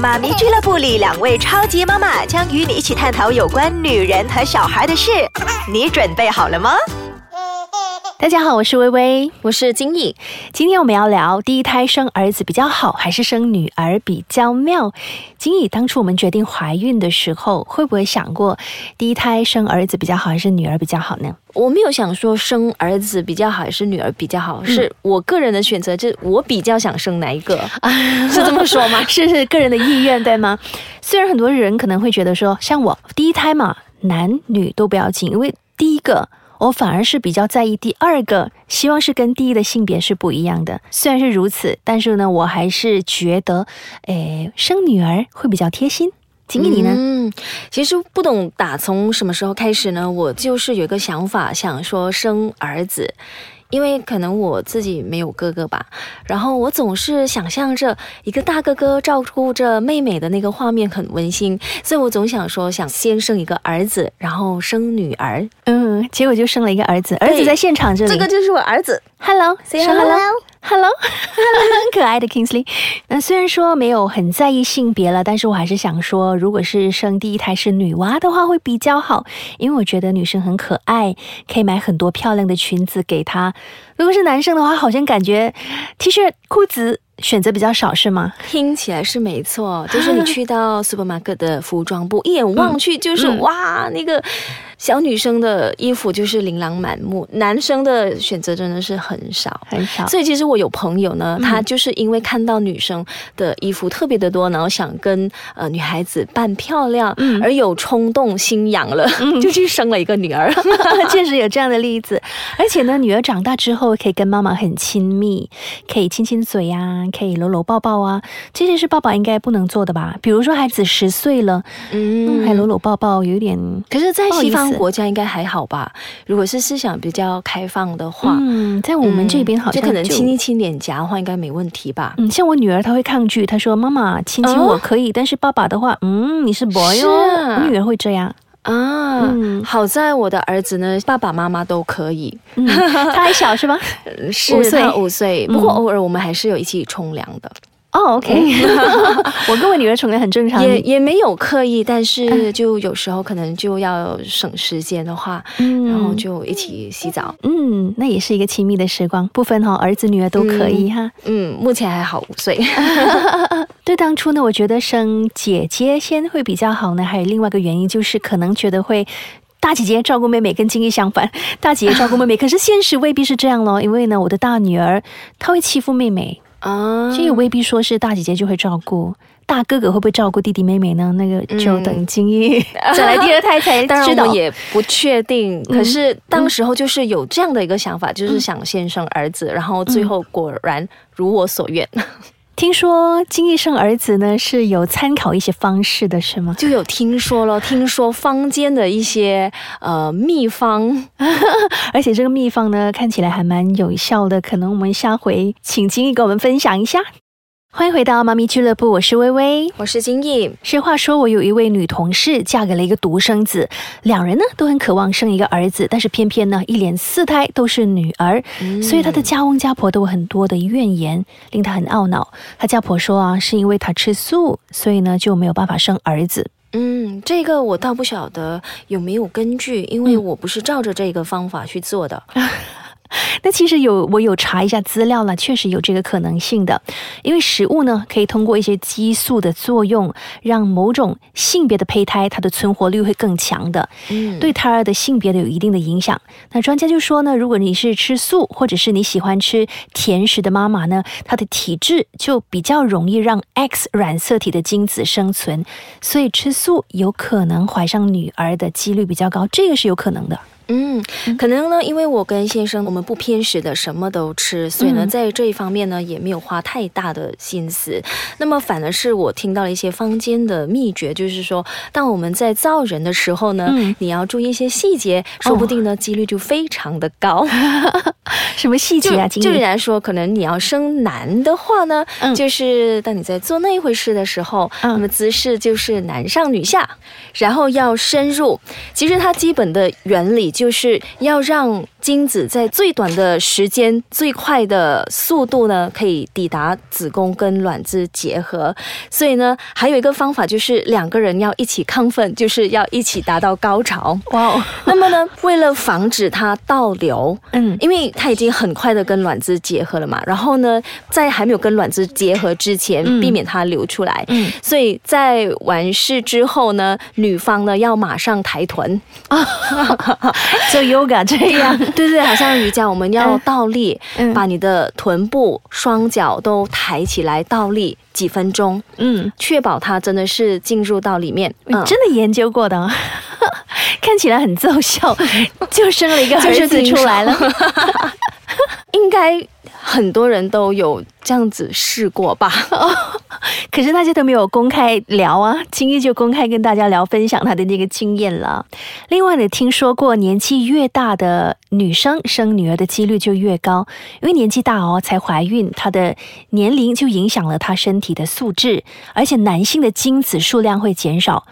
妈咪俱乐部里两位超级妈妈将与你一起探讨有关女人和小孩的事，你准备好了吗？大家好，我是微微，我是金毅。今天我们要聊第一胎生儿子比较好，还是生女儿比较妙？金毅，当初我们决定怀孕的时候，会不会想过第一胎生儿子比较好，还是女儿比较好呢？我没有想说生儿子比较好，还是女儿比较好，是我个人的选择，就是我比较想生哪一个，是这么说吗？是是个人的意愿，对吗？虽然很多人可能会觉得说，像我第一胎嘛，男女都不要紧，因为第一个。我反而是比较在意第二个，希望是跟第一的性别是不一样的。虽然是如此，但是呢，我还是觉得，诶，生女儿会比较贴心。金毅你呢？嗯，其实不懂打从什么时候开始呢，我就是有一个想法，想说生儿子。因为可能我自己没有哥哥吧，然后我总是想象着一个大哥哥照顾着妹妹的那个画面很温馨，所以我总想说想先生一个儿子，然后生女儿。嗯，结果就生了一个儿子，儿子在现场这里，这个就是我儿子。Hello，say hello。Hello，很可爱的 Kingsley。那虽然说没有很在意性别了，但是我还是想说，如果是生第一胎是女娃的话，会比较好，因为我觉得女生很可爱，可以买很多漂亮的裙子给她。如果是男生的话，好像感觉 T 恤、裤子选择比较少，是吗？听起来是没错，就是你去到 supermarket 的服装部，一眼望去就是哇，那个。小女生的衣服就是琳琅满目，男生的选择真的是很少很少。所以其实我有朋友呢，他就是因为看到女生的衣服特别的多，然后想跟呃女孩子扮漂亮，而有冲动心痒了，就去生了一个女儿。确实有这样的例子。而且呢，女儿长大之后可以跟妈妈很亲密，可以亲亲嘴呀，可以搂搂抱抱啊，这些是爸爸应该不能做的吧？比如说孩子十岁了，嗯，还搂搂抱抱，有点。可是，在西方。国家应该还好吧？如果是思想比较开放的话，嗯，在我们这边好像就可能亲一亲脸颊的话，应该没问题吧？嗯，像我女儿，她会抗拒，她说：“妈妈亲亲我可以，但是爸爸的话，嗯，你是 boy 哦。”我女儿会这样啊。好在我的儿子呢，爸爸妈妈都可以。他还小是吧？是五岁，五岁。不过偶尔我们还是有一起冲凉的。哦，OK，我跟我女儿宠的很正常，也也没有刻意，但是就有时候可能就要省时间的话，然后就一起洗澡，嗯，那也是一个亲密的时光，不分哈儿子女儿都可以哈，嗯，目前还好五岁。对，当初呢，我觉得生姐姐先会比较好呢，还有另外一个原因就是可能觉得会大姐姐照顾妹妹，跟经历相反，大姐姐照顾妹妹，可是现实未必是这样咯，因为呢，我的大女儿她会欺负妹妹。啊，这也未必说是大姐姐就会照顾，大哥哥会不会照顾弟弟妹妹呢？那个就等经验 再来第二胎才 知道，也不确定。可是当时候就是有这样的一个想法，就是想先生儿子，然后最后果然如我所愿。听说金医生儿子呢是有参考一些方式的，是吗？就有听说了，听说坊间的一些呃秘方，而且这个秘方呢看起来还蛮有效的，可能我们下回请金医给我们分享一下。欢迎回到妈咪俱乐部，我是微微，我是金毅。实话说，我有一位女同事嫁给了一个独生子，两人呢都很渴望生一个儿子，但是偏偏呢一连四胎都是女儿，所以她的家翁家婆都有很多的怨言，令她很懊恼。她家婆说啊，是因为她吃素，所以呢就没有办法生儿子。嗯，这个我倒不晓得有没有根据，因为我不是照着这个方法去做的。那其实有我有查一下资料了，确实有这个可能性的，因为食物呢可以通过一些激素的作用，让某种性别的胚胎它的存活率会更强的，嗯，对胎儿的性别的有一定的影响。那专家就说呢，如果你是吃素或者是你喜欢吃甜食的妈妈呢，她的体质就比较容易让 X 染色体的精子生存，所以吃素有可能怀上女儿的几率比较高，这个是有可能的。嗯，可能呢，因为我跟先生我们不偏食的，什么都吃，所以呢，在这一方面呢，也没有花太大的心思。那么反而是我听到了一些坊间的秘诀，就是说，当我们在造人的时候呢，你要注意一些细节，说不定呢，几率就非常的高。什么细节啊？就比来说，可能你要生男的话呢，就是当你在做那一回事的时候，那么姿势就是男上女下，然后要深入。其实它基本的原理。就是要让。精子在最短的时间、最快的速度呢，可以抵达子宫跟卵子结合。所以呢，还有一个方法就是两个人要一起亢奋，就是要一起达到高潮。哇哦，那么呢，为了防止它倒流，嗯因为它已经很快的跟卵子结合了嘛，然后呢，在还没有跟卵子结合之前，嗯避免它流出来。嗯，所以在完事之后呢，女方呢要马上抬臀，做 yoga 这样，对对，好像瑜伽，我们要嗯。倒立，嗯。把你的臀部、双脚都抬起来倒立几分钟，嗯，确保它真的是进入到里面。你真的研究过的哦，看起来很奏效，就生了一个就是儿子出来了。应该很多人都有这样子试过吧？可是大家都没有公开聊啊，轻易就公开跟大家聊，分享他的那个经验了。另外呢，听说过年纪越大的女生生女儿的几率就越高，因为年纪大哦才怀孕，她的年龄就影响了她身体的素质，而且男性的精子数量会减少。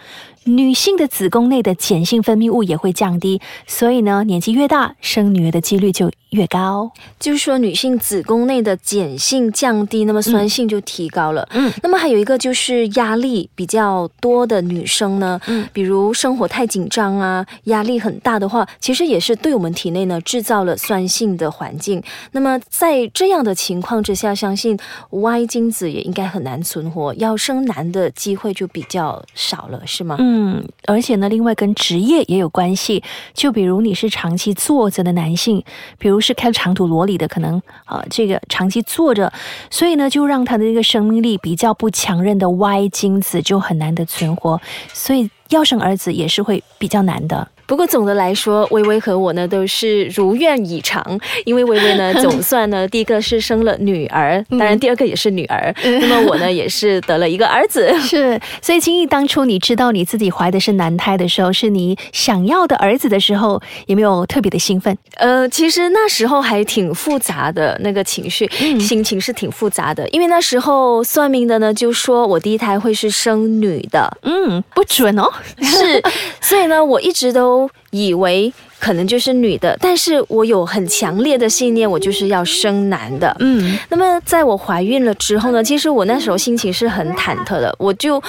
女性的子宫内的碱性分泌物也会降低，所以呢，年纪越大，生女儿的几率就越高。就是说，女性子宫内的碱性降低，那么酸性就提高了。嗯，那么还有一个就是压力比较多的女生呢，嗯比如生活太紧张啊，压力很大的话，其实也是对我们体内呢制造了酸性的环境。那么在这样的情况之下，相信 Y 精子也应该很难存活，要生男的机会就比较少了，是吗？嗯，嗯而且呢，另外跟职业也有关系。就比如你是长期坐着的男性，比如是开长途罗里的，可能啊这个长期坐着，所以呢就让他的这个生命力比较不强韧的 Y 精子就很难的存活，所以要生儿子也是会比较难的。不过总的来说，微微和我呢都是如愿以偿，因为微微呢 总算呢第一个是生了女儿，当然第二个也是女儿，那么我呢也是得了一个儿子。是，所以金毅当初你知道你自己怀的是男胎的时候，是你想要的儿子的时候，有没有特别的兴奋？呃，其实那时候还挺复杂的，那个情绪、心情是挺复杂的，因为那时候算命的呢就说我第一胎会是生女的，嗯，不准哦。是，所以呢我一直都以为可能就是女的，但是我有很强烈的信念，我就是要生男的。嗯那么在我怀孕了之后呢，其实我那时候心情是很忐忑的，我就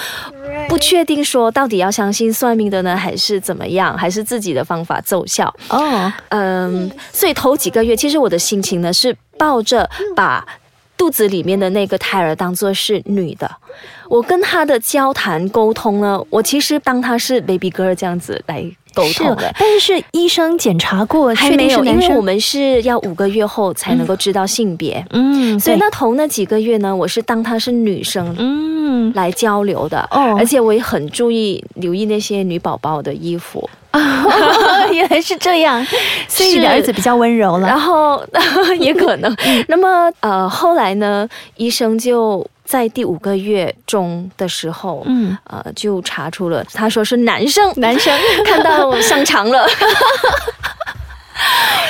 不确定说到底要相信算命的呢，还是怎么样，还是自己的方法奏效。哦，嗯，所以头几个月，其实我的心情呢是抱着把肚子里面的那个胎儿当做是女的，我跟她的交谈沟通呢，我其实当她是 baby girl 这样子来沟是。但是医生检查过，确还没有，因为我们是要五个月后才能够知道性别，嗯，所以那头那几个月呢，我是当她是女生嗯，来交流的，哦。而且我也很注意留意那些女宝宝的衣服，原来是这样，所以你的儿子比较温柔了。然后 也可能。那么呃，后来呢，医生就在第五个月中的时候，嗯，呃，就查出了，他说是男生，男生 看到香肠了。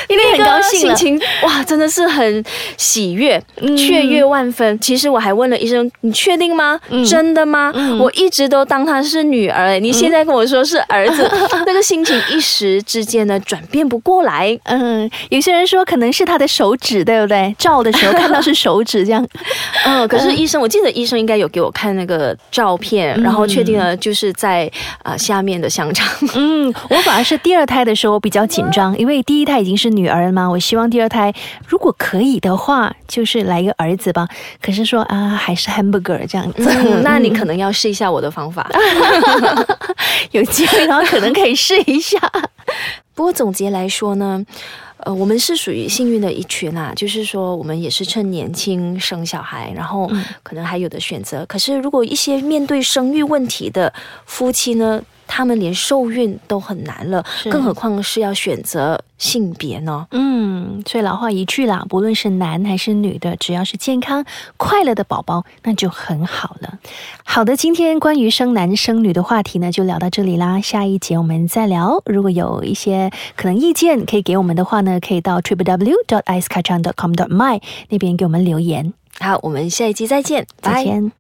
因为很高兴了，心情哇，真的是很喜悦，嗯雀跃万分。其实我还问了医生：“你确定吗？嗯真的吗？”嗯我一直都当她是女儿，哎你现在跟我说是儿子，那个心情一时之间呢转变不过来。嗯，有些人说可能是他的手指，对不对？照的时候看到是手指这样。嗯，可是医生，我记得医生应该有给我看那个照片，然后确定了就是在啊、呃下面的香肠。嗯，我反而是第二胎的时候比较紧张，因为第一胎已经是女儿了嘛，我希望第二胎如果可以的话，就是来一个儿子吧。可是说啊，还是 hamburger 这样子。嗯，那你可能要试一下我的方法。有机会的话，可能可以试一下。不过总结来说呢，呃，我们是属于幸运的一群啊，就是说我们也是趁年轻生小孩，然后可能还有的选择。可是如果一些面对生育问题的夫妻呢，他们连受孕都很难了，更何况是要选择性别呢？嗯，所以老话一句啦，不论是男还是女的，只要是健康快乐的宝宝，那就很好了。好的，今天关于生男生女的话题呢，就聊到这里啦。下一节我们再聊。如果有一些可能意见可以给我们的话呢，可以到 triple w dot icekacang dot com dot my 那边给我们留言。好，我们下一期再见，拜。再见。